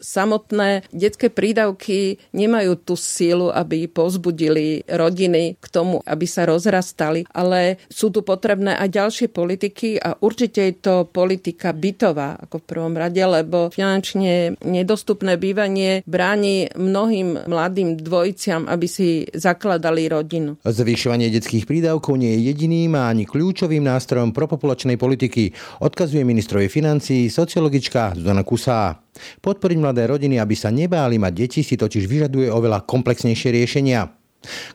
samotné detské prídavky nemajú tú sílu, aby pozbudili rodiny k tomu, aby sa rozrastali, ale sú tu potrebné aj ďalšie politiky a určite je to politika bytová ako v prvom rade, lebo finančne nedostupné bývanie bráni mnohým mladým dvojiciam, aby si zakladali rodinu. Zvyšovanie detských prídavkov nie je jediným a ani kľúčovým nástrojom propopulačnej politiky, odkazuje ministrovi financí sociologička Zuzana Kusá. Podporiť mladé rodiny, aby sa nebáli mať deti, si totiž vyžaduje oveľa komplexnejšie riešenia.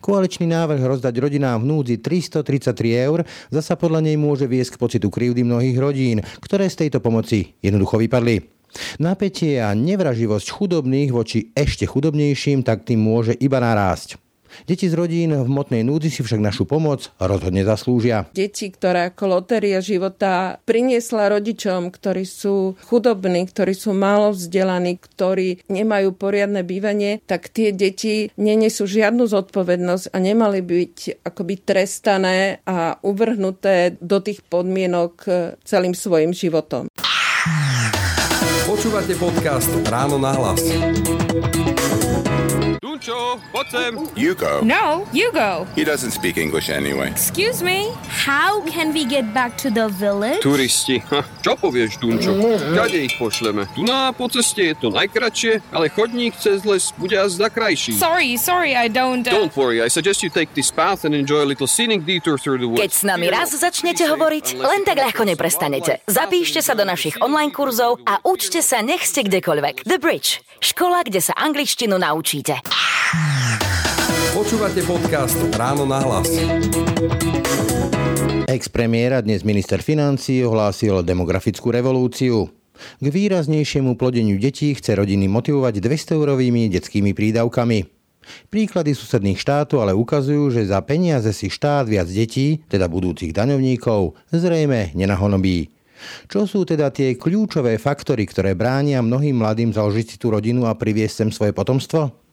Koaličný návrh rozdať rodinám v núdzi 333 eur zasa podľa nej môže viesť k pocitu krivdy mnohých rodín, ktoré z tejto pomoci jednoducho vypadli. Napätie a nevraživosť chudobných voči ešte chudobnejším tak tým môže iba narásť. Deti z rodín v motnej núdzi si však našu pomoc rozhodne zaslúžia. Deti, ktoré ako lotéria života priniesla rodičom, ktorí sú chudobní, ktorí sú málo vzdelaní, ktorí nemajú poriadne bývanie, tak tie deti nenesú žiadnu zodpovednosť a nemali byť akoby trestané a uvrhnuté do tých podmienok celým svojim životom. Počúvate podcast Ráno na hlas. Tunčo, poď sem. You go. No, you go. He doesn't speak English anyway. Excuse me. How can we get back to the village? Turisti. Ha, čo povieš, Tunčo? Kade ich pošleme? Tu na po ceste je to najkračšie, ale chodník cez les bude azda krajší. Sorry, sorry, I don't... Uh... Don't worry, I suggest you take this path and enjoy a little scenic detour through the woods. Keď s nami raz začnete hovoriť, len tak ľahko neprestanete. Zapíšte sa do našich online kurzov a učte sa nech ste kdekoľvek. The Bridge. Škola, kde sa angličtinu naučíte. Počúvate podcast Ráno na hlas. Ex-premiéra, dnes minister financí, ohlásil demografickú revolúciu. K výraznejšiemu plodeniu detí chce rodiny motivovať 200-eurovými detskými prídavkami. Príklady susedných štátov ale ukazujú, že za peniaze si štát viac detí, teda budúcich daňovníkov, zrejme nenahonobí. Čo sú teda tie kľúčové faktory, ktoré bránia mnohým mladým založiť si tú rodinu a priviesť sem svoje potomstvo?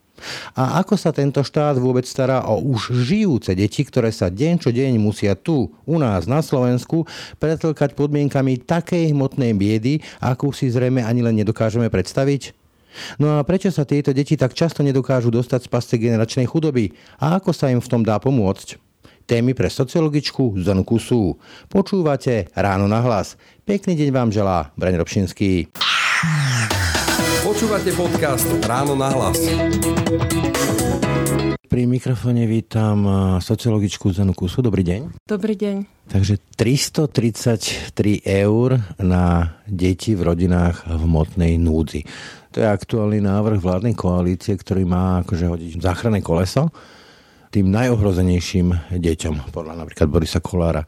A ako sa tento štát vôbec stará o už žijúce deti, ktoré sa deň čo deň musia tu, u nás na Slovensku, pretlkať podmienkami takej hmotnej biedy, akú si zrejme ani len nedokážeme predstaviť? No a prečo sa tieto deti tak často nedokážu dostať z pasce generačnej chudoby? A ako sa im v tom dá pomôcť? Témy pre sociologičku Zonu Kusu. Počúvate Ráno na hlas. Pekný deň vám želá Braň Robšinský. Počúvate podcast Ráno na hlas. Pri mikrofóne vítam sociologičku Zanu Kusu. Dobrý deň. Dobrý deň. Takže 333 eur na deti v rodinách v motnej núdzi. To je aktuálny návrh vládnej koalície, ktorý má akože hodiť záchranné koleso tým najohrozenejším deťom, podľa napríklad Borisa Kolára.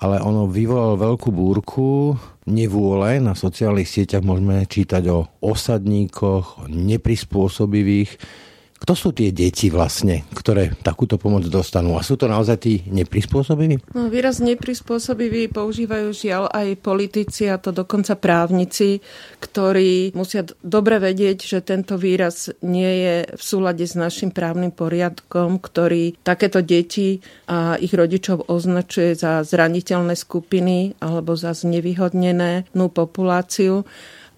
Ale ono vyvolalo veľkú búrku, nevôle. Na sociálnych sieťach môžeme čítať o osadníkoch, o neprispôsobivých, kto sú tie deti vlastne, ktoré takúto pomoc dostanú? A sú to naozaj tí neprispôsobiví? No, výraz neprispôsobiví používajú žiaľ aj politici a to dokonca právnici, ktorí musia dobre vedieť, že tento výraz nie je v súlade s našim právnym poriadkom, ktorý takéto deti a ich rodičov označuje za zraniteľné skupiny alebo za znevýhodnené populáciu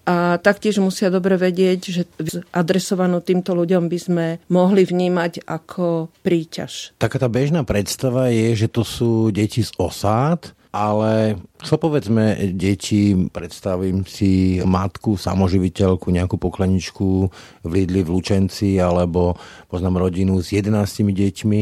a taktiež musia dobre vedieť, že adresovanú týmto ľuďom by sme mohli vnímať ako príťaž. Taká tá bežná predstava je, že to sú deti z osád, ale čo povedzme deti, predstavím si matku, samoživiteľku, nejakú pokleničku v Lidli v Lučenci, alebo poznám rodinu s 11 deťmi,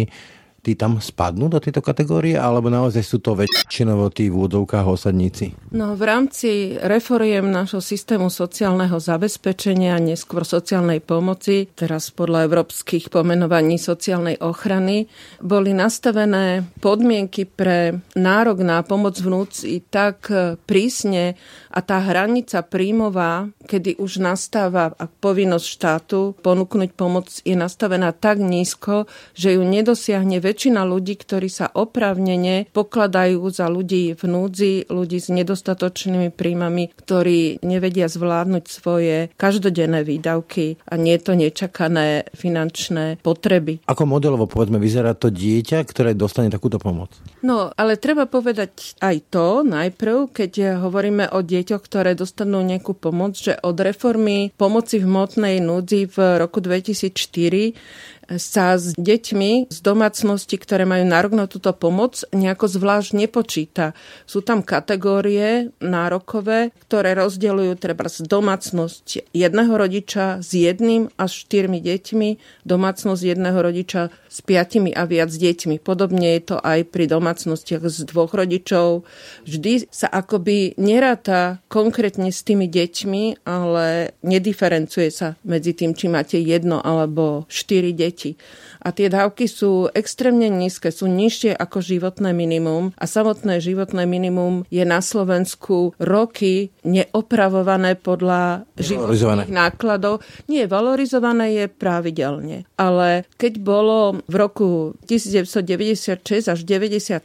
tí tam spadnú do tejto kategórie, alebo naozaj sú to väčšinovo tí v údovkách osadníci? No v rámci reforiem nášho systému sociálneho zabezpečenia, neskôr sociálnej pomoci, teraz podľa európskych pomenovaní sociálnej ochrany, boli nastavené podmienky pre nárok na pomoc vnúci tak prísne a tá hranica príjmová, kedy už nastáva povinnosť štátu ponúknuť pomoc, je nastavená tak nízko, že ju nedosiahne väčšina ľudí, ktorí sa oprávnene pokladajú za ľudí v núdzi, ľudí s nedostatočnými príjmami, ktorí nevedia zvládnuť svoje každodenné výdavky a nie to nečakané finančné potreby. Ako modelovo, povedzme, vyzerá to dieťa, ktoré dostane takúto pomoc? No, ale treba povedať aj to najprv, keď hovoríme o deťoch, ktoré dostanú nejakú pomoc, že od reformy pomoci v hmotnej núdzi v roku 2004 sa s deťmi z domácnosti, ktoré majú nárok na túto pomoc, nejako zvlášť nepočíta. Sú tam kategórie nárokové, ktoré rozdeľujú treba z domácnosť jedného rodiča s jedným až štyrmi deťmi, domácnosť jedného rodiča s piatimi a viac deťmi. Podobne je to aj pri domácnostiach z dvoch rodičov. Vždy sa akoby neráta konkrétne s tými deťmi, ale nediferencuje sa medzi tým, či máte jedno alebo štyri deti deti. A tie dávky sú extrémne nízke, sú nižšie ako životné minimum a samotné životné minimum je na Slovensku roky neopravované podľa životných nákladov. Nie, valorizované je pravidelne. Ale keď bolo v roku 1996 až 97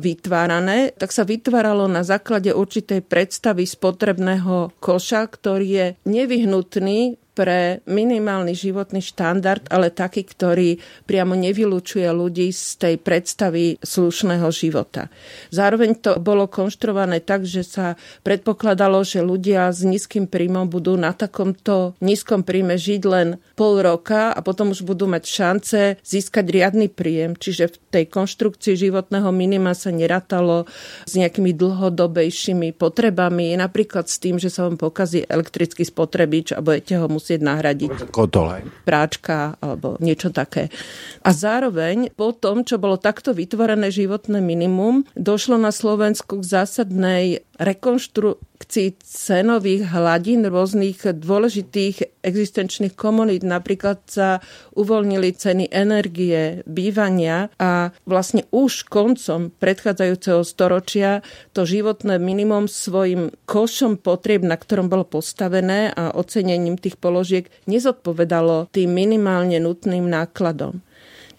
vytvárané, tak sa vytváralo na základe určitej predstavy spotrebného koša, ktorý je nevyhnutný pre minimálny životný štandard, ale taký, ktorý priamo nevylučuje ľudí z tej predstavy slušného života. Zároveň to bolo konštruované tak, že sa predpokladalo, že ľudia s nízkym príjmom budú na takomto nízkom príjme žiť len pol roka a potom už budú mať šance získať riadny príjem. Čiže v tej konštrukcii životného minima sa nerátalo s nejakými dlhodobejšími potrebami, napríklad s tým, že sa vám pokazí elektrický spotrebič a budete ho musieť musieť nahradiť Kotole. práčka alebo niečo také. A zároveň po tom, čo bolo takto vytvorené životné minimum, došlo na Slovensku k zásadnej rekonštrukcii cenových hladín rôznych dôležitých existenčných komunít. Napríklad sa uvoľnili ceny energie, bývania a vlastne už koncom predchádzajúceho storočia to životné minimum svojim košom potrieb, na ktorom bolo postavené a ocenením tých položiek nezodpovedalo tým minimálne nutným nákladom.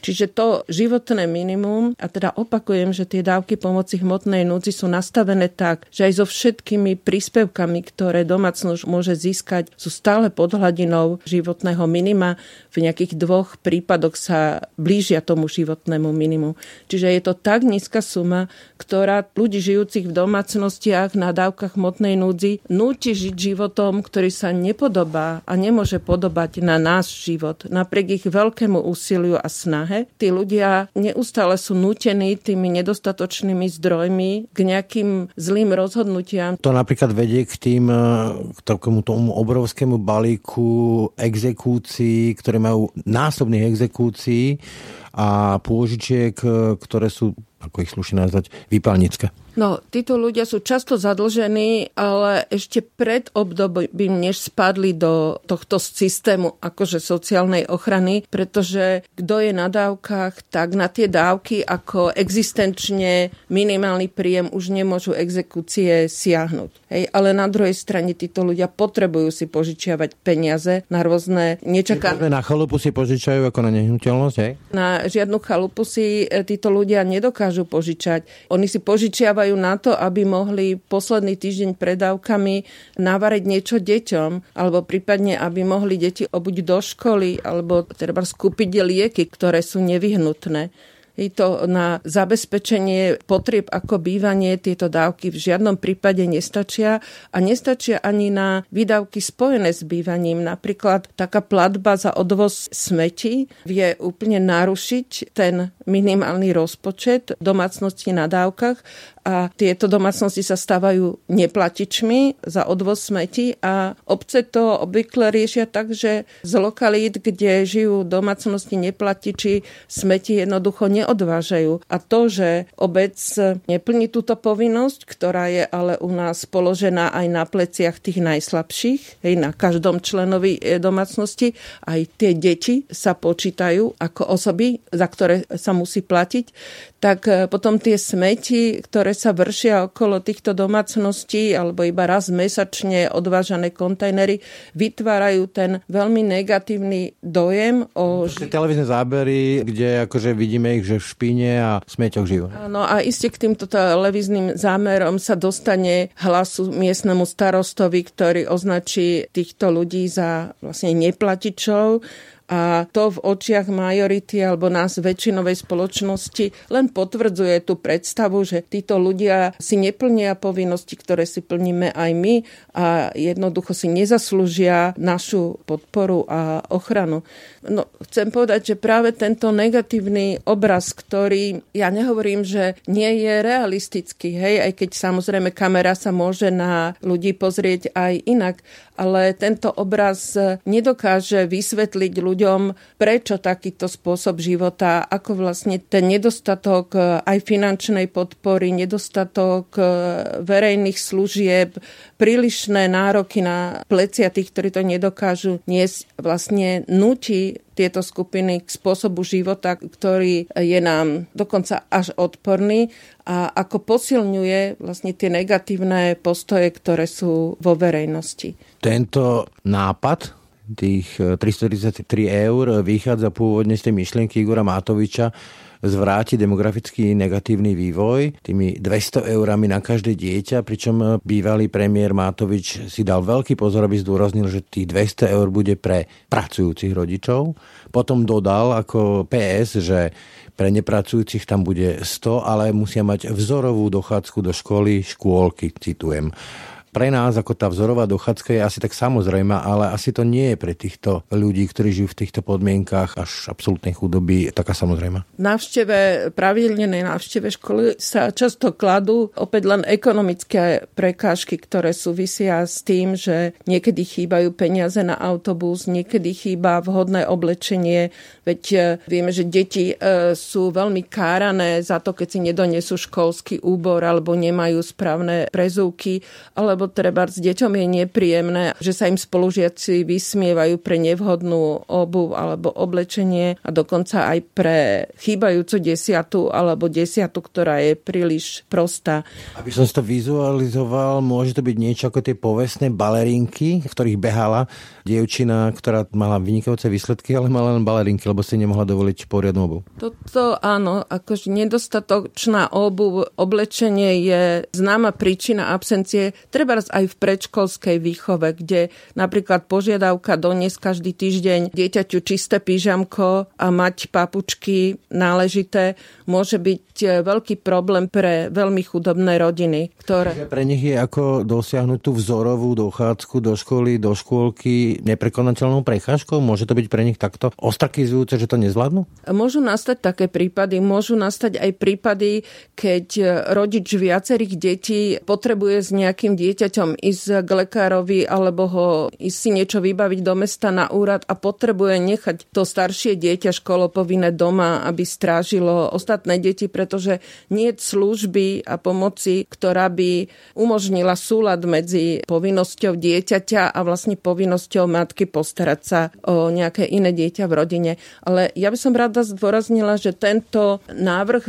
Čiže to životné minimum, a teda opakujem, že tie dávky pomoci hmotnej núdzi sú nastavené tak, že aj so všetkými príspevkami, ktoré domácnosť môže získať, sú stále pod hladinou životného minima. V nejakých dvoch prípadoch sa blížia tomu životnému minimu. Čiže je to tak nízka suma, ktorá ľudí žijúcich v domácnostiach na dávkach hmotnej núdzi núti žiť životom, ktorý sa nepodobá a nemôže podobať na náš život. Napriek ich veľkému úsiliu a snahe snahe. Tí ľudia neustále sú nútení tými nedostatočnými zdrojmi k nejakým zlým rozhodnutiam. To napríklad vedie k tým e, k takému tomu obrovskému balíku exekúcií, ktoré majú násobných exekúcií a pôžičiek, e, ktoré sú ako ich slušne nazvať, výpalnické. No, títo ľudia sú často zadlžení, ale ešte pred obdobím, než spadli do tohto systému akože sociálnej ochrany, pretože kto je na dávkach, tak na tie dávky ako existenčne minimálny príjem už nemôžu exekúcie siahnuť. Hej, ale na druhej strane títo ľudia potrebujú si požičiavať peniaze na rôzne nečakané... Na chalupu si požičajú ako na nehnuteľnosť, hej? Na žiadnu chalupu si e, títo ľudia nedokážu požičať. Oni si požičiavajú využívajú na to, aby mohli posledný týždeň predávkami navariť niečo deťom, alebo prípadne, aby mohli deti obuť do školy, alebo treba skúpiť lieky, ktoré sú nevyhnutné. Je to na zabezpečenie potrieb ako bývanie tieto dávky v žiadnom prípade nestačia a nestačia ani na výdavky spojené s bývaním. Napríklad taká platba za odvoz smeti vie úplne narušiť ten minimálny rozpočet domácnosti na dávkach a tieto domácnosti sa stávajú neplatičmi za odvoz smeti a obce to obvykle riešia tak, že z lokalít, kde žijú domácnosti neplatiči, smeti jednoducho neodvážajú. A to, že obec neplní túto povinnosť, ktorá je ale u nás položená aj na pleciach tých najslabších, hej, na každom členovi e, domácnosti, aj tie deti sa počítajú ako osoby, za ktoré sa musí platiť, tak e, potom tie smeti, ktoré sa vršia okolo týchto domácností alebo iba raz mesačne odvážané kontajnery, vytvárajú ten veľmi negatívny dojem o... Tie televízne zábery, kde akože vidíme ich, že že v špíne a smeťoch žijú. No a iste k týmto televíznym zámerom sa dostane hlasu miestnemu starostovi, ktorý označí týchto ľudí za vlastne neplatičov a to v očiach majority alebo nás väčšinovej spoločnosti len potvrdzuje tú predstavu, že títo ľudia si neplnia povinnosti, ktoré si plníme aj my a jednoducho si nezaslúžia našu podporu a ochranu. No, chcem povedať, že práve tento negatívny obraz, ktorý ja nehovorím, že nie je realistický, hej, aj keď samozrejme kamera sa môže na ľudí pozrieť aj inak, ale tento obraz nedokáže vysvetliť ľuďom, prečo takýto spôsob života, ako vlastne ten nedostatok aj finančnej podpory, nedostatok verejných služieb, prílišné nároky na plecia tých, ktorí to nedokážu niesť, vlastne nutí tieto skupiny k spôsobu života, ktorý je nám dokonca až odporný a ako posilňuje vlastne tie negatívne postoje, ktoré sú vo verejnosti. Tento nápad tých 333 eur vychádza pôvodne z tej myšlienky Igora Mátoviča, zvráti demografický negatívny vývoj tými 200 eurami na každé dieťa, pričom bývalý premiér Mátovič si dal veľký pozor, aby zdôraznil, že tých 200 eur bude pre pracujúcich rodičov. Potom dodal ako PS, že pre nepracujúcich tam bude 100, ale musia mať vzorovú dochádzku do školy, škôlky, citujem pre nás ako tá vzorová dochádzka je asi tak samozrejme, ale asi to nie je pre týchto ľudí, ktorí žijú v týchto podmienkách až absolútnej chudoby taká samozrejme. Návšteve, pravidelnej návšteve školy sa často kladú opäť len ekonomické prekážky, ktoré súvisia s tým, že niekedy chýbajú peniaze na autobus, niekedy chýba vhodné oblečenie, veď e, vieme, že deti e, sú veľmi kárané za to, keď si nedonesú školský úbor alebo nemajú správne prezúky, alebo lebo treba s deťom je nepríjemné, že sa im spolužiaci vysmievajú pre nevhodnú obu alebo oblečenie a dokonca aj pre chýbajúcu desiatu alebo desiatu, ktorá je príliš prostá. Aby som si to vizualizoval, môže to byť niečo ako tie povestné balerinky, v ktorých behala dievčina, ktorá mala vynikajúce výsledky, ale mala len balerinky, lebo si nemohla dovoliť poriadnu obu. Toto áno, akože nedostatočná obu, oblečenie je známa príčina absencie. Treba treba aj v predškolskej výchove, kde napríklad požiadavka doniesť každý týždeň dieťaťu čisté pyžamko a mať papučky náležité môže byť veľký problém pre veľmi chudobné rodiny. Ktoré... Pre nich je ako dosiahnuť tú vzorovú dochádzku do školy, do škôlky neprekonateľnou prechážkou? Môže to byť pre nich takto ostakizujúce, že to nezvládnu? Môžu nastať také prípady. Môžu nastať aj prípady, keď rodič viacerých detí potrebuje s nejakým dieťaťom ísť k lekárovi alebo ho ísť si niečo vybaviť do mesta na úrad a potrebuje nechať to staršie dieťa školopovinné doma, aby strážilo ostatné deti, pretože nie služby a pomoci, ktorá by umožnila súlad medzi povinnosťou dieťaťa a vlastne povinnosťou matky postarať sa o nejaké iné dieťa v rodine. Ale ja by som rada zdôraznila, že tento návrh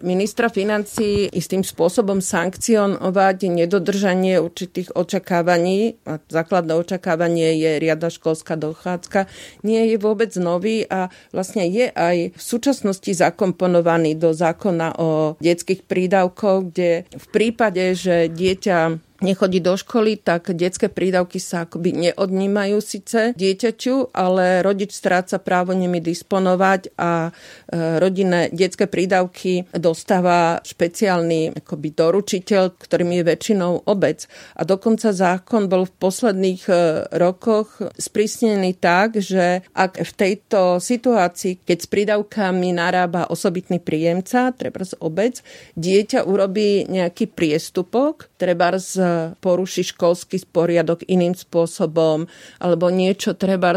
ministra financí istým spôsobom sankcionovať nedodržanie určitých očakávaní, a základné očakávanie je riada školská dochádzka, nie je vôbec nový a vlastne je aj v súčasnosti zakomponovaný do zákona o detských prídavkoch, kde v prípade, že dieťa nechodí do školy, tak detské prídavky sa akoby neodnímajú síce dieťaťu, ale rodič stráca právo nimi disponovať a e, rodinné detské prídavky dostáva špeciálny akoby doručiteľ, ktorým je väčšinou obec. A dokonca zákon bol v posledných e, rokoch sprísnený tak, že ak v tejto situácii, keď s prídavkami narába osobitný príjemca, treba z obec, dieťa urobí nejaký priestupok, treba z poruší školský poriadok iným spôsobom, alebo niečo treba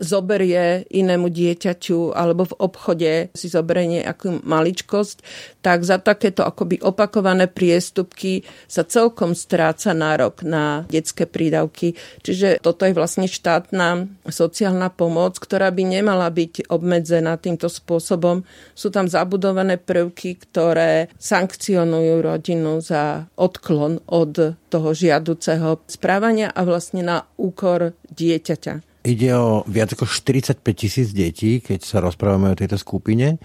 zoberie inému dieťaťu, alebo v obchode si zoberie nejakú maličkosť, tak za takéto akoby opakované priestupky sa celkom stráca nárok na detské prídavky. Čiže toto je vlastne štátna sociálna pomoc, ktorá by nemala byť obmedzená týmto spôsobom. Sú tam zabudované prvky, ktoré sankcionujú rodinu za odklon od toho žiaduceho správania a vlastne na úkor dieťaťa. Ide o viac ako 45 tisíc detí, keď sa rozprávame o tejto skupine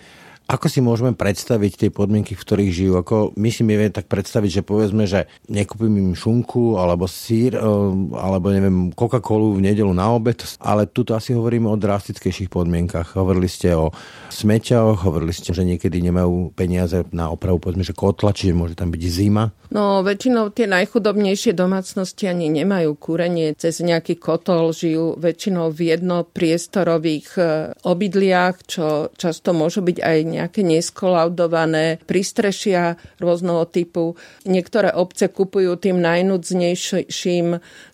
Ako si môžeme predstaviť tie podmienky, v ktorých žijú? Ako my si vieme tak predstaviť, že povedzme, že nekúpim im šunku alebo sír e, alebo neviem, Coca-Colu v nedelu na obed, ale tuto asi hovoríme o drastickejších podmienkach. Hovorili ste o smeťoch, hovorili ste, že niekedy nemajú peniaze na opravu, povedzme, že kotla, čiže môže tam byť zima. No väčšinou tie najchudobnejšie domácnosti ani nemajú kúrenie cez nejaký kotol, žijú väčšinou v jednopriestorových e, obydliach, čo často môžu byť aj nejaké neskolaudované prístrešia rôzneho typu. Niektoré obce kupujú tým najnudznejším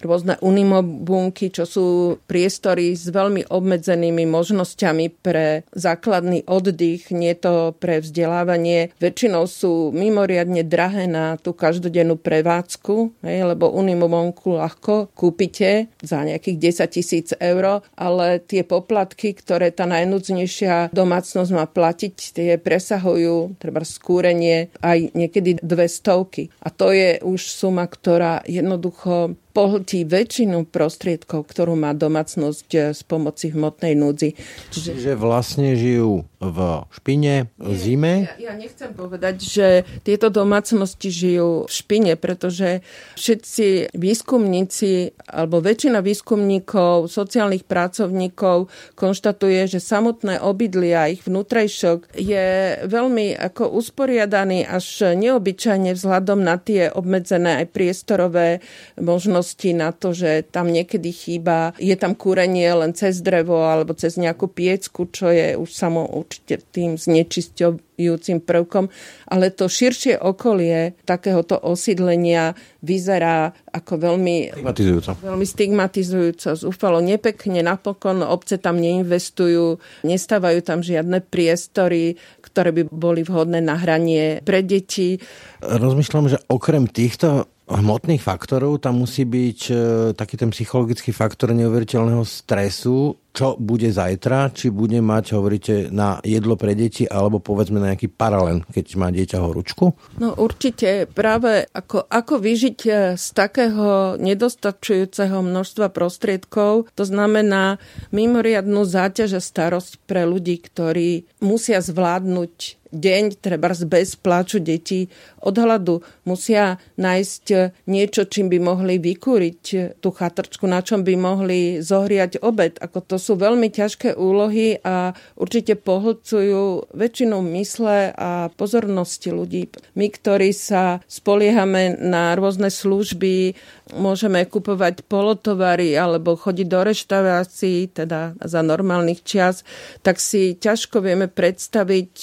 rôzne unimobunky, čo sú priestory s veľmi obmedzenými možnosťami pre základný oddych, nie to pre vzdelávanie. Väčšinou sú mimoriadne drahé na tú každodennú prevádzku, hej, lebo unimobunku ľahko kúpite za nejakých 10 tisíc eur, ale tie poplatky, ktoré tá najnudznejšia domácnosť má platiť, tie presahujú treba skúrenie aj niekedy dve stovky. A to je už suma, ktorá jednoducho pohltí väčšinu prostriedkov, ktorú má domácnosť z pomoci hmotnej núdzi. Čiže, Čiže vlastne žijú v špine, v zime? Ja, ja nechcem povedať, že tieto domácnosti žijú v špine, pretože všetci výskumníci alebo väčšina výskumníkov, sociálnych pracovníkov konštatuje, že samotné obydlie a ich vnútrejšok je veľmi ako usporiadaný až neobyčajne vzhľadom na tie obmedzené aj priestorové možnosti možnosti na to, že tam niekedy chýba, je tam kúrenie len cez drevo alebo cez nejakú piecku, čo je už samo určite tým znečisťujúcim prvkom, ale to širšie okolie takéhoto osídlenia vyzerá ako veľmi stigmatizujúco. Veľmi stigmatizujúco, zúfalo nepekne, napokon obce tam neinvestujú, nestávajú tam žiadne priestory, ktoré by boli vhodné na hranie pre deti. Rozmýšľam, že okrem týchto hmotných faktorov, tam musí byť e, taký ten psychologický faktor neuveriteľného stresu, čo bude zajtra, či bude mať, hovoríte, na jedlo pre deti, alebo povedzme na nejaký paralel, keď má dieťa horúčku? No určite práve ako, ako vyžiť e, z takého nedostačujúceho množstva prostriedkov, to znamená mimoriadnú záťaž a starosť pre ľudí, ktorí musia zvládnuť deň, treba bez pláču detí od hladu. Musia nájsť niečo, čím by mohli vykúriť tú chatrčku, na čom by mohli zohriať obed. Ako to sú veľmi ťažké úlohy a určite pohlcujú väčšinu mysle a pozornosti ľudí. My, ktorí sa spoliehame na rôzne služby, môžeme kupovať polotovary alebo chodiť do reštaurácií, teda za normálnych čas, tak si ťažko vieme predstaviť,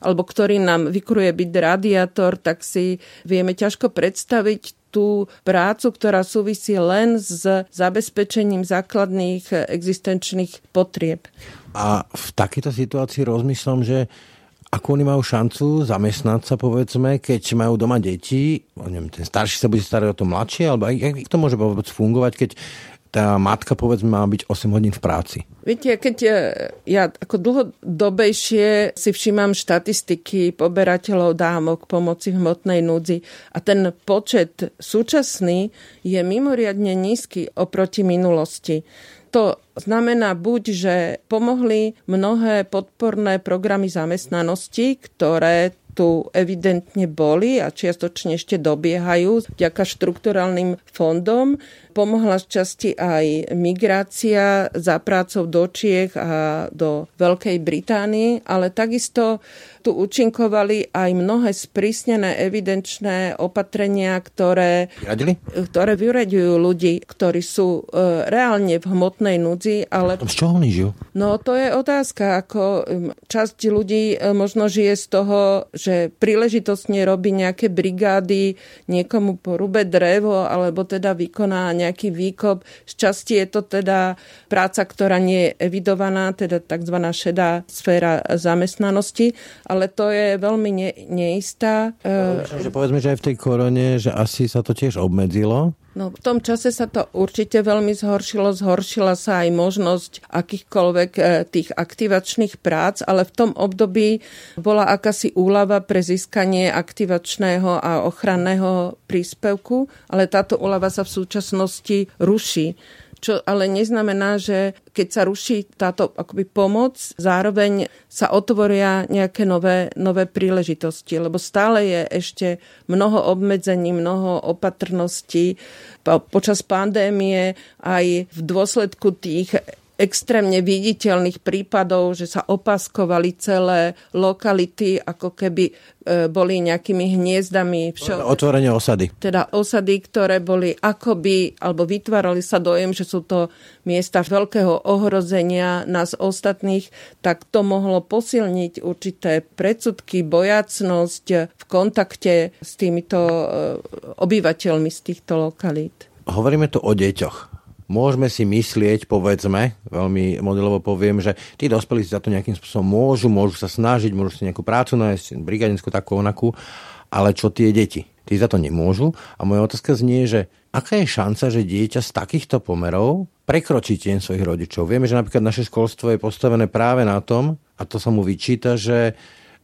alebo ktorý nám vykruje byť radiátor, tak si vieme ťažko predstaviť tú prácu, ktorá súvisí len s zabezpečením základných existenčných potrieb. A v takejto situácii rozmýšľam, že ako oni majú šancu zamestnať sa, povedzme, keď majú doma deti, neviem, ten starší sa bude starať o to mladšie, alebo jak to môže vôbec fungovať, keď tá matka, povedzme, má byť 8 hodín v práci. Viete, keď ja, ja ako dlhodobejšie si všímam štatistiky poberateľov dámok pomoci v hmotnej núdzi a ten počet súčasný je mimoriadne nízky oproti minulosti. To znamená buď, že pomohli mnohé podporné programy zamestnanosti, ktoré tu evidentne boli a čiastočne ešte dobiehajú vďaka štrukturálnym fondom. Pomohla z časti aj migrácia za prácou do Čiech a do Veľkej Británii, ale takisto tu účinkovali aj mnohé sprísnené evidenčné opatrenia, ktoré, Vyradili? ktoré vyraďujú ľudí, ktorí sú e, reálne v hmotnej núdzi. Ale... Z čoho oni žijú? No to je otázka. Ako časť ľudí e, možno žije z toho, že príležitostne robí nejaké brigády, niekomu porube drevo, alebo teda vykoná nejaký výkop. Z časti je to teda práca, ktorá nie je evidovaná, teda tzv. šedá sféra zamestnanosti, ale to je veľmi ne, neistá. Že povedzme, že aj v tej korone, že asi sa to tiež obmedzilo. No, v tom čase sa to určite veľmi zhoršilo. Zhoršila sa aj možnosť akýchkoľvek e, tých aktivačných prác, ale v tom období bola akási úlava pre získanie aktivačného a ochranného príspevku, ale táto úlava sa v súčasnosti ruší čo ale neznamená, že keď sa ruší táto akoby pomoc, zároveň sa otvoria nejaké nové, nové príležitosti, lebo stále je ešte mnoho obmedzení, mnoho opatrností. Počas pandémie aj v dôsledku tých extrémne viditeľných prípadov, že sa opaskovali celé lokality, ako keby e, boli nejakými hniezdami. Všel... Otvorenie osady. Teda osady, ktoré boli akoby, alebo vytvárali sa dojem, že sú to miesta veľkého ohrozenia nás ostatných, tak to mohlo posilniť určité predsudky, bojacnosť v kontakte s týmito e, obyvateľmi z týchto lokalít. Hovoríme tu o deťoch môžeme si myslieť, povedzme, veľmi modelovo poviem, že tí dospelí si za to nejakým spôsobom môžu, môžu sa snažiť, môžu si nejakú prácu nájsť, brigadinskú takú onakú, ale čo tie deti? Tí za to nemôžu. A moja otázka znie, že aká je šanca, že dieťa z takýchto pomerov prekročí tieň svojich rodičov? Vieme, že napríklad naše školstvo je postavené práve na tom, a to sa mu vyčíta, že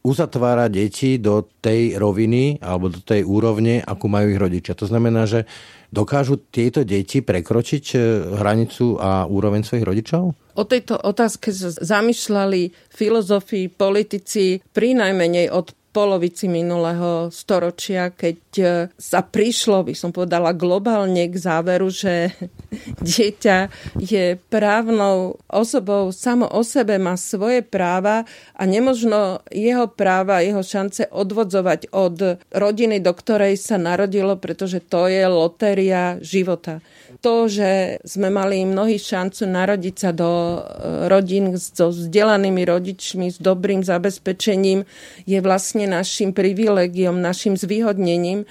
uzatvára deti do tej roviny alebo do tej úrovne, akú majú ich rodičia. To znamená, že dokážu tieto deti prekročiť e, hranicu a úroveň svojich rodičov? O tejto otázke zamýšľali filozofi, politici pri najmenej od polovici minulého storočia, keď e, sa prišlo, by som povedala, globálne k záveru, že dieťa je právnou osobou samo o sebe, má svoje práva a nemožno jeho práva, jeho šance odvodzovať od rodiny, do ktorej sa narodilo, pretože to je lotéria života to, že sme mali mnohí šancu narodiť sa do e, rodín so vzdelanými rodičmi, s dobrým zabezpečením, je vlastne našim privilegiom, našim zvýhodnením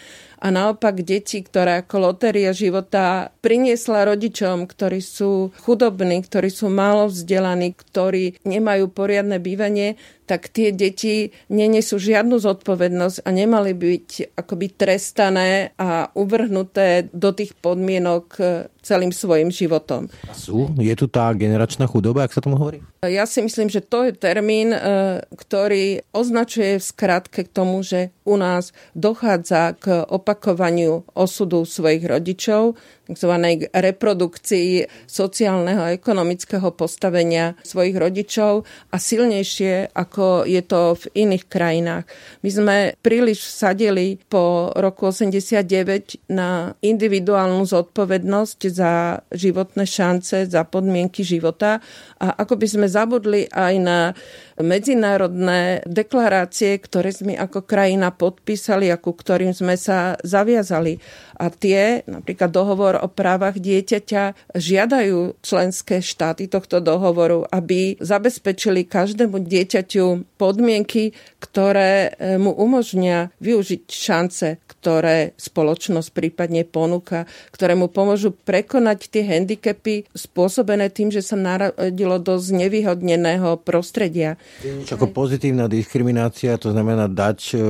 a naopak deti, ktoré ako lotéria života priniesla rodičom, ktorí sú chudobní, ktorí sú málo vzdelaní, ktorí nemajú poriadne bývanie, tak tie deti nenesú žiadnu zodpovednosť a nemali byť akoby trestané a uvrhnuté do tých podmienok celým svojim životom. A sú? Je tu tá generačná chudoba, ak sa tomu hovorí? Ja si myslím, že to je termín, e, ktorý označuje v skratke k tomu, že u nás dochádza k opakovaniu osudu svojich rodičov, tzv. reprodukcii sociálneho a ekonomického postavenia svojich rodičov a silnejšie, ako je to v iných krajinách. My sme príliš vsadili po roku 89 na individuálnu zodpovednosť za životné šance, za podmienky života a ako by sme zabudli aj na medzinárodné deklarácie, ktoré sme ako krajina podpísali a ku ktorým sme sa zaviazali. A tie, napríklad dohovor o právach dieťaťa, žiadajú členské štáty tohto dohovoru, aby zabezpečili každému dieťaťu podmienky, ktoré eh, mu umožnia využiť šance, ktoré spoločnosť prípadne ponúka, ktoré mu pomôžu prekonať tie handicapy spôsobené tým, že sa narodilo do znevýhodneného prostredia. Ako pozitívna diskriminácia, to znamená dať eh,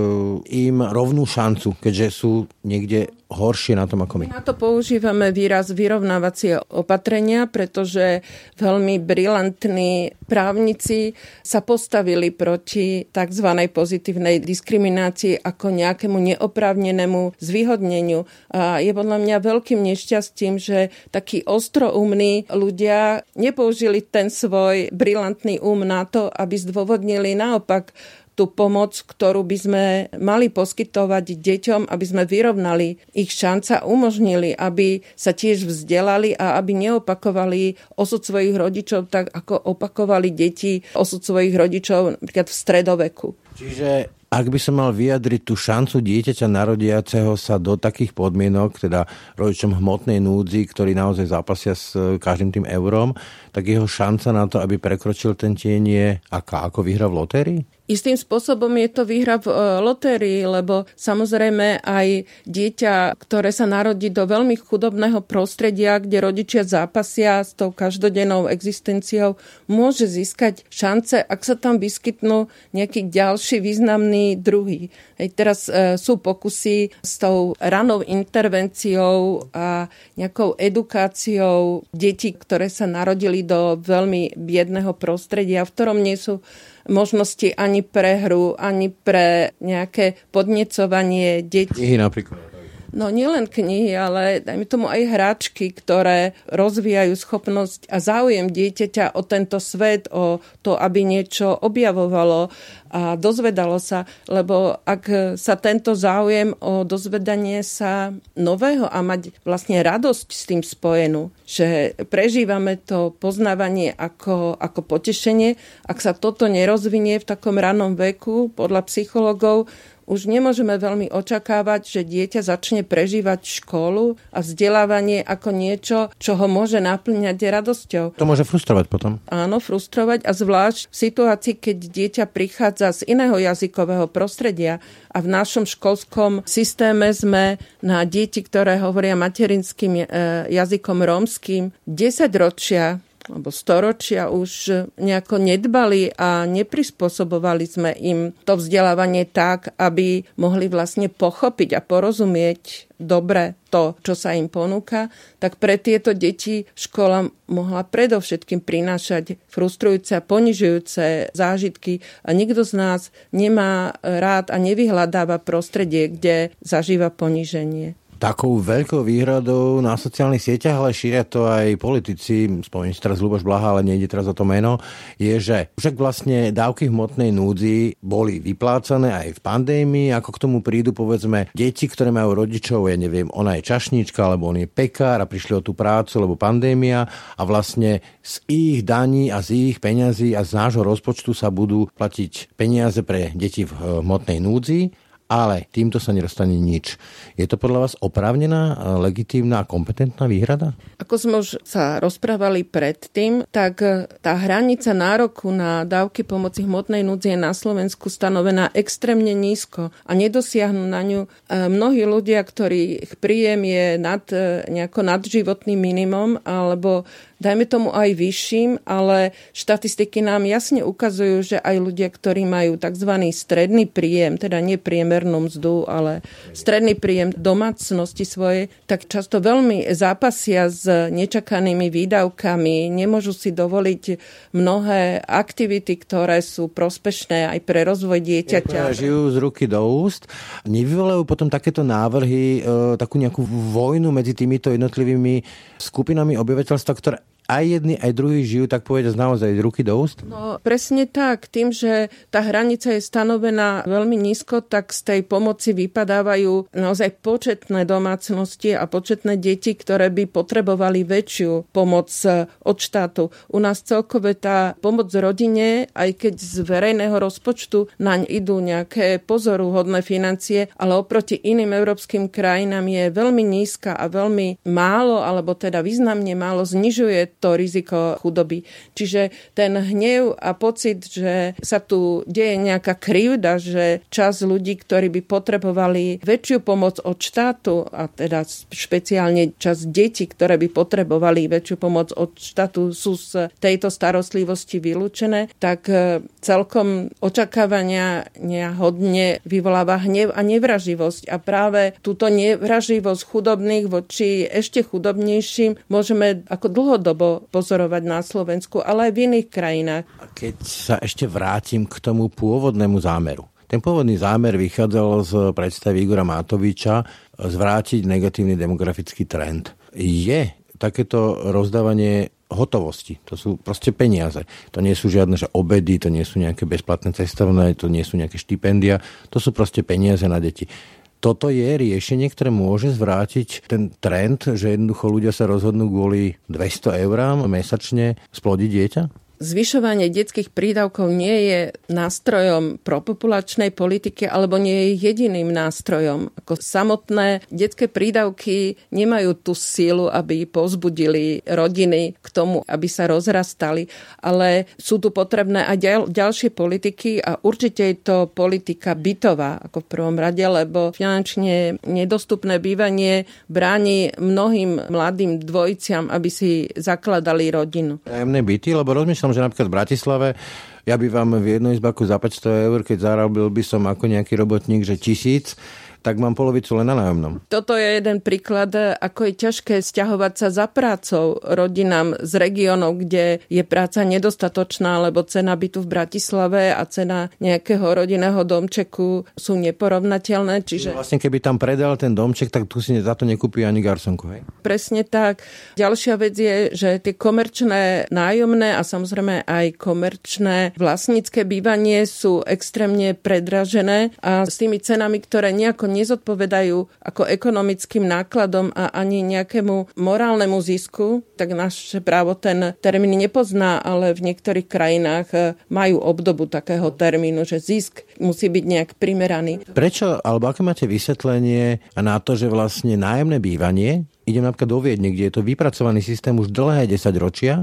im rovnú šancu, keďže sú niekde horšie na tom ako my. Na to používame výraz vyrovnávacie opatrenia, pretože veľmi brilantní právnici sa postavili proti tzv. pozitívnej diskriminácii ako nejakému neoprávnenému zvýhodneniu. A je podľa mňa veľkým nešťastím, že takí ostroumní ľudia nepoužili ten svoj brilantný um na to, aby zdôvodnili naopak tú pomoc, ktorú by sme mali poskytovať deťom, aby sme vyrovnali ich šanca, umožnili, aby sa tiež vzdelali a aby neopakovali osud svojich rodičov tak, ako opakovali deti osud svojich rodičov napríklad v stredoveku. Čiže ak by som mal vyjadriť tú šancu dieťaťa narodiaceho sa do takých podmienok, teda rodičom hmotnej núdzi, ktorí naozaj zápasia s každým tým eurom, tak jeho šanca na to, aby prekročil ten tieň je aká? Ako vyhra v lotérii? Istým spôsobom je to výhra v e, lotérii, lebo samozrejme aj dieťa, ktoré sa narodí do veľmi chudobného prostredia, kde rodičia zápasia s tou každodennou existenciou, môže získať šance, ak sa tam vyskytnú nejaký ďalší významný druhý. Hej, teraz e, sú pokusy s tou ranou intervenciou a nejakou edukáciou detí, ktoré sa narodili do veľmi biedného prostredia, v ktorom nie sú možnosti ani pre hru, ani pre nejaké podnecovanie detí. Knihy napríklad. No nielen knihy, ale dajme tomu aj hráčky, ktoré rozvíjajú schopnosť a záujem dieťaťa o tento svet, o to, aby niečo objavovalo a dozvedalo sa, lebo ak sa tento záujem o dozvedanie sa nového a mať vlastne radosť s tým spojenú, že prežívame to poznávanie ako, ako potešenie, ak sa toto nerozvinie v takom ranom veku, podľa psychologov, už nemôžeme veľmi očakávať, že dieťa začne prežívať školu a vzdelávanie ako niečo, čo ho môže naplňať radosťou. To môže frustrovať potom. Áno, frustrovať a zvlášť v situácii, keď dieťa prichádza z iného jazykového prostredia a v našom školskom systéme sme na deti, ktoré hovoria materinským e, jazykom rómským 10 ročia alebo storočia už nejako nedbali a neprispôsobovali sme im to vzdelávanie tak, aby mohli vlastne pochopiť a porozumieť dobre to, čo sa im ponúka, tak pre tieto deti škola mohla predovšetkým prinášať frustrujúce a ponižujúce zážitky a nikto z nás nemá rád a nevyhľadáva prostredie, kde zažíva poniženie takou veľkou výhradou na sociálnych sieťach, ale šíria to aj politici, spomeniem si teraz Luboš Blaha, ale nejde teraz o to meno, je, že však vlastne dávky hmotnej núdzi boli vyplácané aj v pandémii, ako k tomu prídu povedzme deti, ktoré majú rodičov, ja neviem, ona je čašníčka, alebo on je pekár a prišli o tú prácu, lebo pandémia a vlastne z ich daní a z ich peňazí a z nášho rozpočtu sa budú platiť peniaze pre deti v hmotnej núdzi ale týmto sa nedostane nič. Je to podľa vás oprávnená, legitímna a kompetentná výhrada? Ako sme už sa rozprávali predtým, tak tá hranica nároku na dávky pomoci hmotnej núdzi je na Slovensku stanovená extrémne nízko a nedosiahnu na ňu e, mnohí ľudia, ktorých príjem je nad, e, nejako nadživotným minimum alebo dajme tomu aj vyšším, ale štatistiky nám jasne ukazujú, že aj ľudia, ktorí majú tzv. stredný príjem, teda nie priemernú mzdu, ale stredný príjem domácnosti svoje, tak často veľmi zápasia s nečakanými výdavkami, nemôžu si dovoliť mnohé aktivity, ktoré sú prospešné aj pre rozvoj dieťaťa. Žijú z ruky do úst. Nevyvolajú potom takéto návrhy, e, takú nejakú vojnu medzi týmito jednotlivými skupinami obyvateľstva, ktoré aj jedni, aj druhí žijú, tak povedať, naozaj ruky do úst? No, presne tak. Tým, že tá hranica je stanovená veľmi nízko, tak z tej pomoci vypadávajú naozaj početné domácnosti a početné deti, ktoré by potrebovali väčšiu pomoc od štátu. U nás celkové tá pomoc rodine, aj keď z verejného rozpočtu naň idú nejaké pozoruhodné financie, ale oproti iným európskym krajinám je veľmi nízka a veľmi málo, alebo teda významne málo znižuje to riziko chudoby. Čiže ten hnev a pocit, že sa tu deje nejaká krivda, že čas ľudí, ktorí by potrebovali väčšiu pomoc od štátu, a teda špeciálne čas detí, ktoré by potrebovali väčšiu pomoc od štátu, sú z tejto starostlivosti vylúčené, tak e, celkom očakávania hodne vyvoláva hnev a nevraživosť. A práve túto nevraživosť chudobných voči ešte chudobnejším môžeme ako dlhodobo pozorovať na Slovensku, ale aj v iných krajinách. Keď sa ešte vrátim k tomu pôvodnému zámeru. Ten pôvodný zámer vychádzal z predstavy Igora Matoviča zvrátiť negatívny demografický trend. Je takéto rozdávanie hotovosti. To sú proste peniaze. To nie sú žiadne že obedy, to nie sú nejaké bezplatné cestovné, to nie sú nejaké štipendia, to sú proste peniaze na deti toto je riešenie, ktoré môže zvrátiť ten trend, že jednoducho ľudia sa rozhodnú kvôli 200 eurám mesačne splodiť dieťa? Zvyšovanie detských prídavkov nie je nástrojom propopulačnej politiky alebo nie je jediným nástrojom. Ako samotné detské prídavky nemajú tú sílu, aby pozbudili rodiny k tomu, aby sa rozrastali, ale sú tu potrebné aj ďal, ďalšie politiky a určite je to politika bytová ako v prvom rade, lebo finančne nedostupné bývanie bráni mnohým mladým dvojiciam, aby si zakladali rodinu. Tajemné byty, lebo rozmýšľam, že napríklad v Bratislave ja by vám v jednej izbaku za 500 eur, keď zarobil by som ako nejaký robotník, že tisíc, tak mám polovicu len na nájomnom. Toto je jeden príklad, ako je ťažké stiahovať sa za prácou rodinám z regiónov, kde je práca nedostatočná, lebo cena bytu v Bratislave a cena nejakého rodinného domčeku sú neporovnateľné. Čiže... Vlastne keby tam predal ten domček, tak tu si za to nekúpi ani garsonku, hej? Presne tak. Ďalšia vec je, že tie komerčné nájomné a samozrejme aj komerčné vlastnícke bývanie sú extrémne predražené a s tými cenami, ktoré nejako nezodpovedajú ako ekonomickým nákladom a ani nejakému morálnemu zisku, tak naše právo ten termín nepozná, ale v niektorých krajinách e, majú obdobu takého termínu, že zisk musí byť nejak primeraný. Prečo, alebo aké máte vysvetlenie na to, že vlastne nájomné bývanie, idem napríklad do Viedne, kde je to vypracovaný systém už dlhé 10 ročia,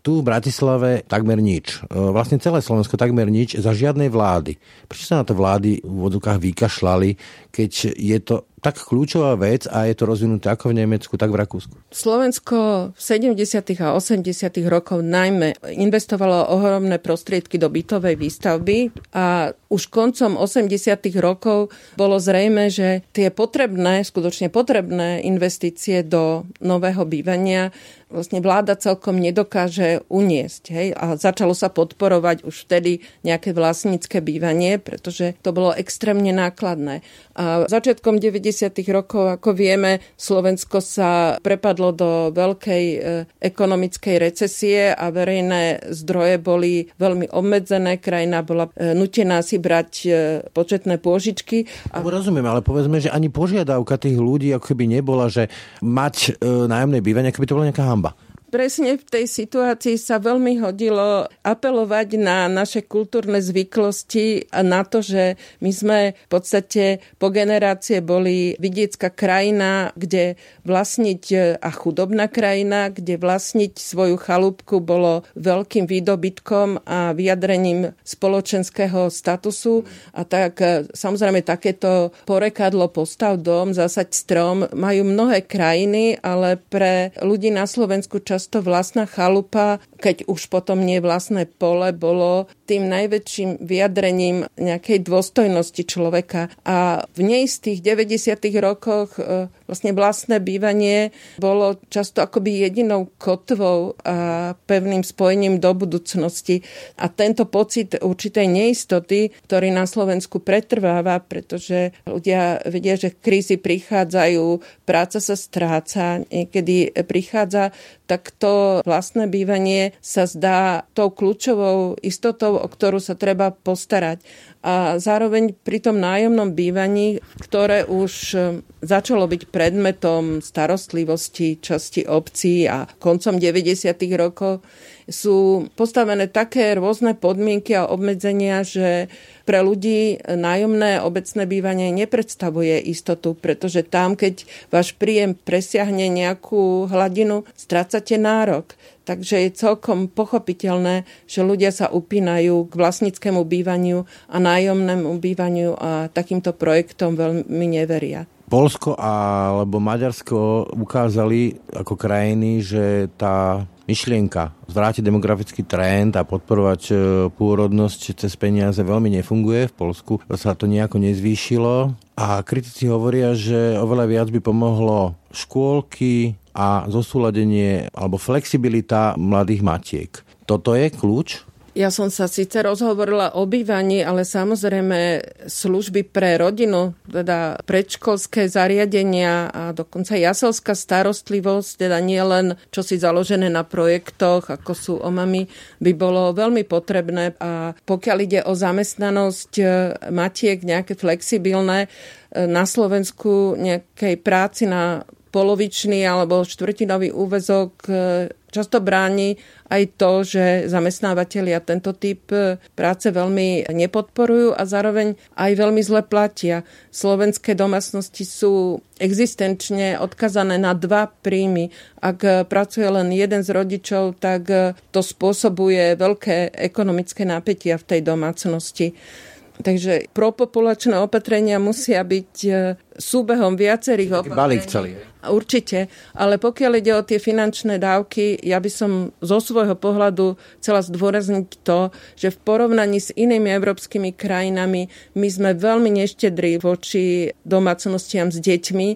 tu v Bratislave takmer nič. E, vlastne celé Slovensko takmer nič za žiadnej vlády. Prečo sa na to vlády v vodokách vykašľali, keď je to tak kľúčová vec a je to rozvinuté ako v Nemecku, tak v Rakúsku. Slovensko v 70. a 80. rokov najmä investovalo ohromné prostriedky do bytovej výstavby a už koncom 80. rokov bolo zrejme, že tie potrebné, skutočne potrebné investície do nového bývania vlastne vláda celkom nedokáže uniesť. Hej? A začalo sa podporovať už vtedy nejaké vlastnícke bývanie, pretože to bolo extrémne nákladné. A začiatkom 90. rokov, ako vieme, Slovensko sa prepadlo do veľkej e, ekonomickej recesie a verejné zdroje boli veľmi obmedzené. Krajina bola e, nutená si brať e, početné pôžičky. A... Rozumiem, ale povedzme, že ani požiadavka tých ľudí ako keby nebola, že mať nájomné bývanie, ako by to bola nejaká hamba presne v tej situácii sa veľmi hodilo apelovať na naše kultúrne zvyklosti a na to, že my sme v podstate po generácie boli vidiecká krajina, kde vlastniť a chudobná krajina, kde vlastniť svoju chalúbku bolo veľkým výdobytkom a vyjadrením spoločenského statusu. A tak samozrejme takéto porekadlo postav dom, zasať strom majú mnohé krajiny, ale pre ľudí na Slovensku čas často vlastná chalupa, keď už potom nie vlastné pole, bolo tým najväčším vyjadrením nejakej dôstojnosti človeka. A v neistých 90. rokoch e, vlastne vlastné bývanie bolo často akoby jedinou kotvou a pevným spojením do budúcnosti. A tento pocit určitej neistoty, ktorý na Slovensku pretrváva, pretože ľudia vedia, že krízy prichádzajú, práca sa stráca, niekedy prichádza tak to vlastné bývanie sa zdá tou kľúčovou istotou, o ktorú sa treba postarať. A zároveň pri tom nájomnom bývaní, ktoré už e, začalo byť predmetom starostlivosti časti obcí a koncom 90. rokov, sú postavené také rôzne podmienky a obmedzenia, že pre ľudí nájomné obecné bývanie nepredstavuje istotu, pretože tam, keď váš príjem presiahne nejakú hladinu, strácate nárok. Takže je celkom pochopiteľné, že ľudia sa upínajú k vlastníckému bývaniu a nájomnému bývaniu a takýmto projektom veľmi neveria. Polsko alebo Maďarsko ukázali ako krajiny, že tá myšlienka zvrátiť demografický trend a podporovať e, pôrodnosť cez peniaze veľmi nefunguje. V Polsku sa to nejako nezvýšilo a kritici hovoria, že oveľa viac by pomohlo škôlky a zosúladenie alebo flexibilita mladých matiek. Toto je kľúč ja som sa síce rozhovorila o bývaní, ale samozrejme služby pre rodinu, teda predškolské zariadenia a dokonca jaselská starostlivosť, teda nie len čo si založené na projektoch, ako sú omami, by bolo veľmi potrebné. A pokiaľ ide o zamestnanosť e, matiek, nejaké flexibilné, e, na Slovensku nejakej práci na polovičný alebo štvrtinový úvezok e, často bráni aj to, že zamestnávateľia tento typ e, práce veľmi nepodporujú a zároveň aj veľmi zle platia. Slovenské domácnosti sú existenčne odkazané na dva príjmy. Ak pracuje len jeden z rodičov, tak to spôsobuje veľké ekonomické napätia v tej domácnosti. Takže propopulačné opatrenia musia byť e, súbehom viacerých opatrení. Balík celý. Určite, ale pokiaľ ide o tie finančné dávky, ja by som zo svojho pohľadu chcela zdôrazniť to, že v porovnaní s inými európskymi krajinami my sme veľmi neštedrí voči domácnostiam s deťmi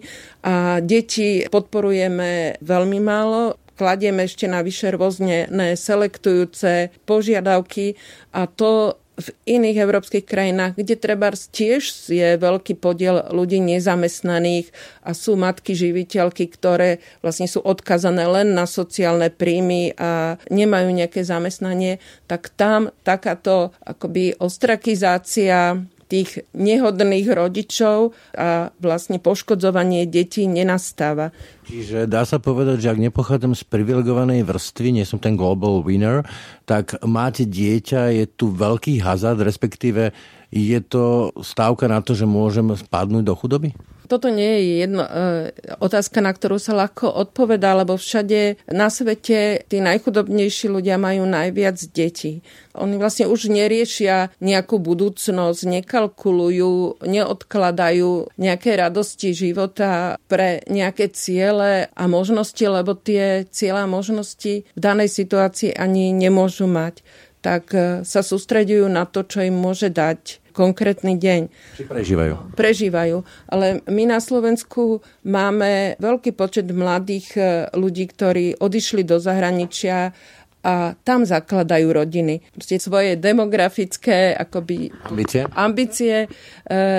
a deti podporujeme veľmi málo kladieme ešte navyše rôzne selektujúce požiadavky a to v iných európskych krajinách, kde treba tiež je veľký podiel ľudí nezamestnaných a sú matky živiteľky, ktoré vlastne sú odkazané len na sociálne príjmy a nemajú nejaké zamestnanie, tak tam takáto akoby ostrakizácia tých nehodných rodičov a vlastne poškodzovanie detí nenastáva. Čiže dá sa povedať, že ak nepochádzam z privilegovanej vrstvy, nie som ten global winner, tak máte dieťa, je tu veľký hazard, respektíve je to stávka na to, že môžem spadnúť do chudoby? Toto nie je jedna e, otázka, na ktorú sa ľahko odpovedá, lebo všade na svete tí najchudobnejší ľudia majú najviac detí. Oni vlastne už neriešia nejakú budúcnosť, nekalkulujú, neodkladajú nejaké radosti života pre nejaké ciele a možnosti, lebo tie ciele a možnosti v danej situácii ani nemôžu mať tak e, sa sústredujú na to, čo im môže dať konkrétny deň. Či prežívajú? Prežívajú. Ale my na Slovensku máme veľký počet mladých e, ľudí, ktorí odišli do zahraničia a tam zakladajú rodiny. Proste svoje demografické akoby, ambície, ambície e,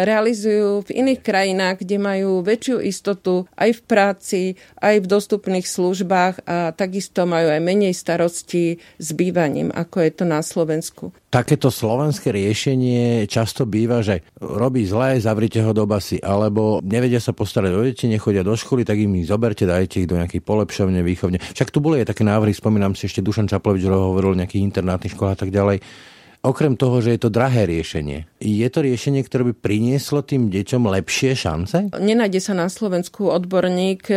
realizujú v iných krajinách, kde majú väčšiu istotu aj v práci, aj v dostupných službách a takisto majú aj menej starostí s bývaním, ako je to na Slovensku. Takéto slovenské riešenie často býva, že robí zlé, zavrite ho do basy, alebo nevedia sa postarať o deti, nechodia do školy, tak im ich zoberte, dajte ich do nejakej polepšovne, výchovne. Však tu boli aj také návrhy, spomínam si ešte Dušan Čaplovič hovoril o nejakých internátnych školách a tak ďalej. Okrem toho, že je to drahé riešenie, je to riešenie, ktoré by prinieslo tým deťom lepšie šance? Nenájde sa na Slovensku odborník,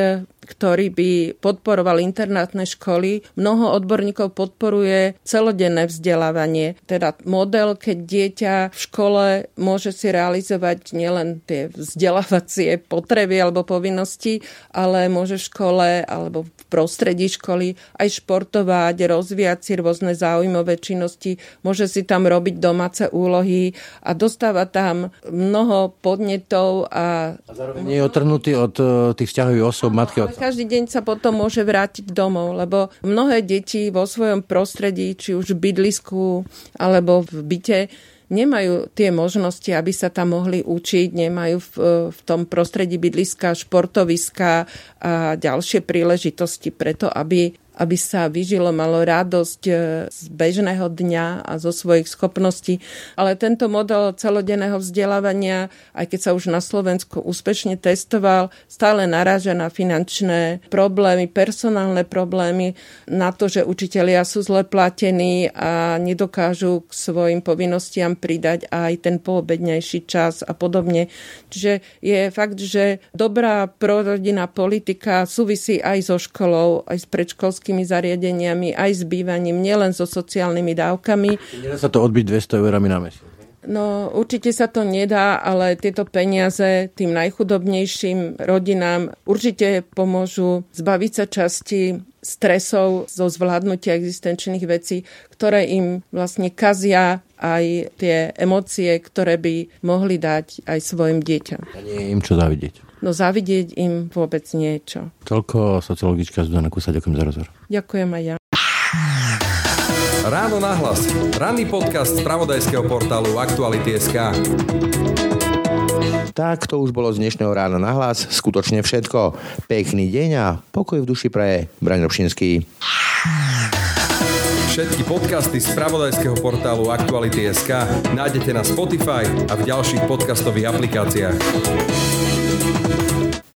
ktorý by podporoval internátne školy. Mnoho odborníkov podporuje celodenné vzdelávanie, teda model, keď dieťa v škole môže si realizovať nielen tie vzdelávacie potreby alebo povinnosti, ale môže v škole alebo v prostredí školy aj športovať, rozvíjať si rôzne záujmové činnosti, môže si tam robiť domáce úlohy a dostáva tam mnoho podnetov a... A zároveň nie je otrhnutý od eh, tých vzťahových osob, matky, ale každý deň sa potom môže vrátiť domov, lebo mnohé deti vo svojom prostredí, či už v bydlisku alebo v byte, nemajú tie možnosti, aby sa tam mohli učiť, nemajú v, v tom prostredí bydliska, športoviska a ďalšie príležitosti preto, aby aby sa vyžilo, malo radosť e, z bežného dňa a zo svojich schopností. Ale tento model celodenného vzdelávania, aj keď sa už na Slovensku úspešne testoval, stále naráža na finančné problémy, personálne problémy, na to, že učitelia sú zle platení a nedokážu k svojim povinnostiam pridať aj ten poobednejší čas a podobne. Čiže je fakt, že dobrá prorodinná politika súvisí aj so školou, aj s predškolským školskými zariadeniami, aj s bývaním, nielen so sociálnymi dávkami. Nedá sa to odbiť 200 eurami na mesiac. No určite sa to nedá, ale tieto peniaze tým najchudobnejším rodinám určite pomôžu zbaviť sa časti stresov zo zvládnutia existenčných vecí, ktoré im vlastne kazia aj tie emócie, ktoré by mohli dať aj svojim deťom. A nie im čo zavidieť. No zavidieť im vôbec niečo. Toľko sociologička Zdana Kusa, ďakujem za rozhovor. Ďakujem aj ja. Ráno nahlas. Ranný podcast z pravodajského portálu Aktuality.sk. Tak to už bolo z dnešného rána na hlas. Skutočne všetko. Pekný deň a pokoj v duši pre Braň Robšinský. Všetky podcasty z pravodajského portálu Aktuality.sk nájdete na Spotify a v ďalších podcastových aplikáciách.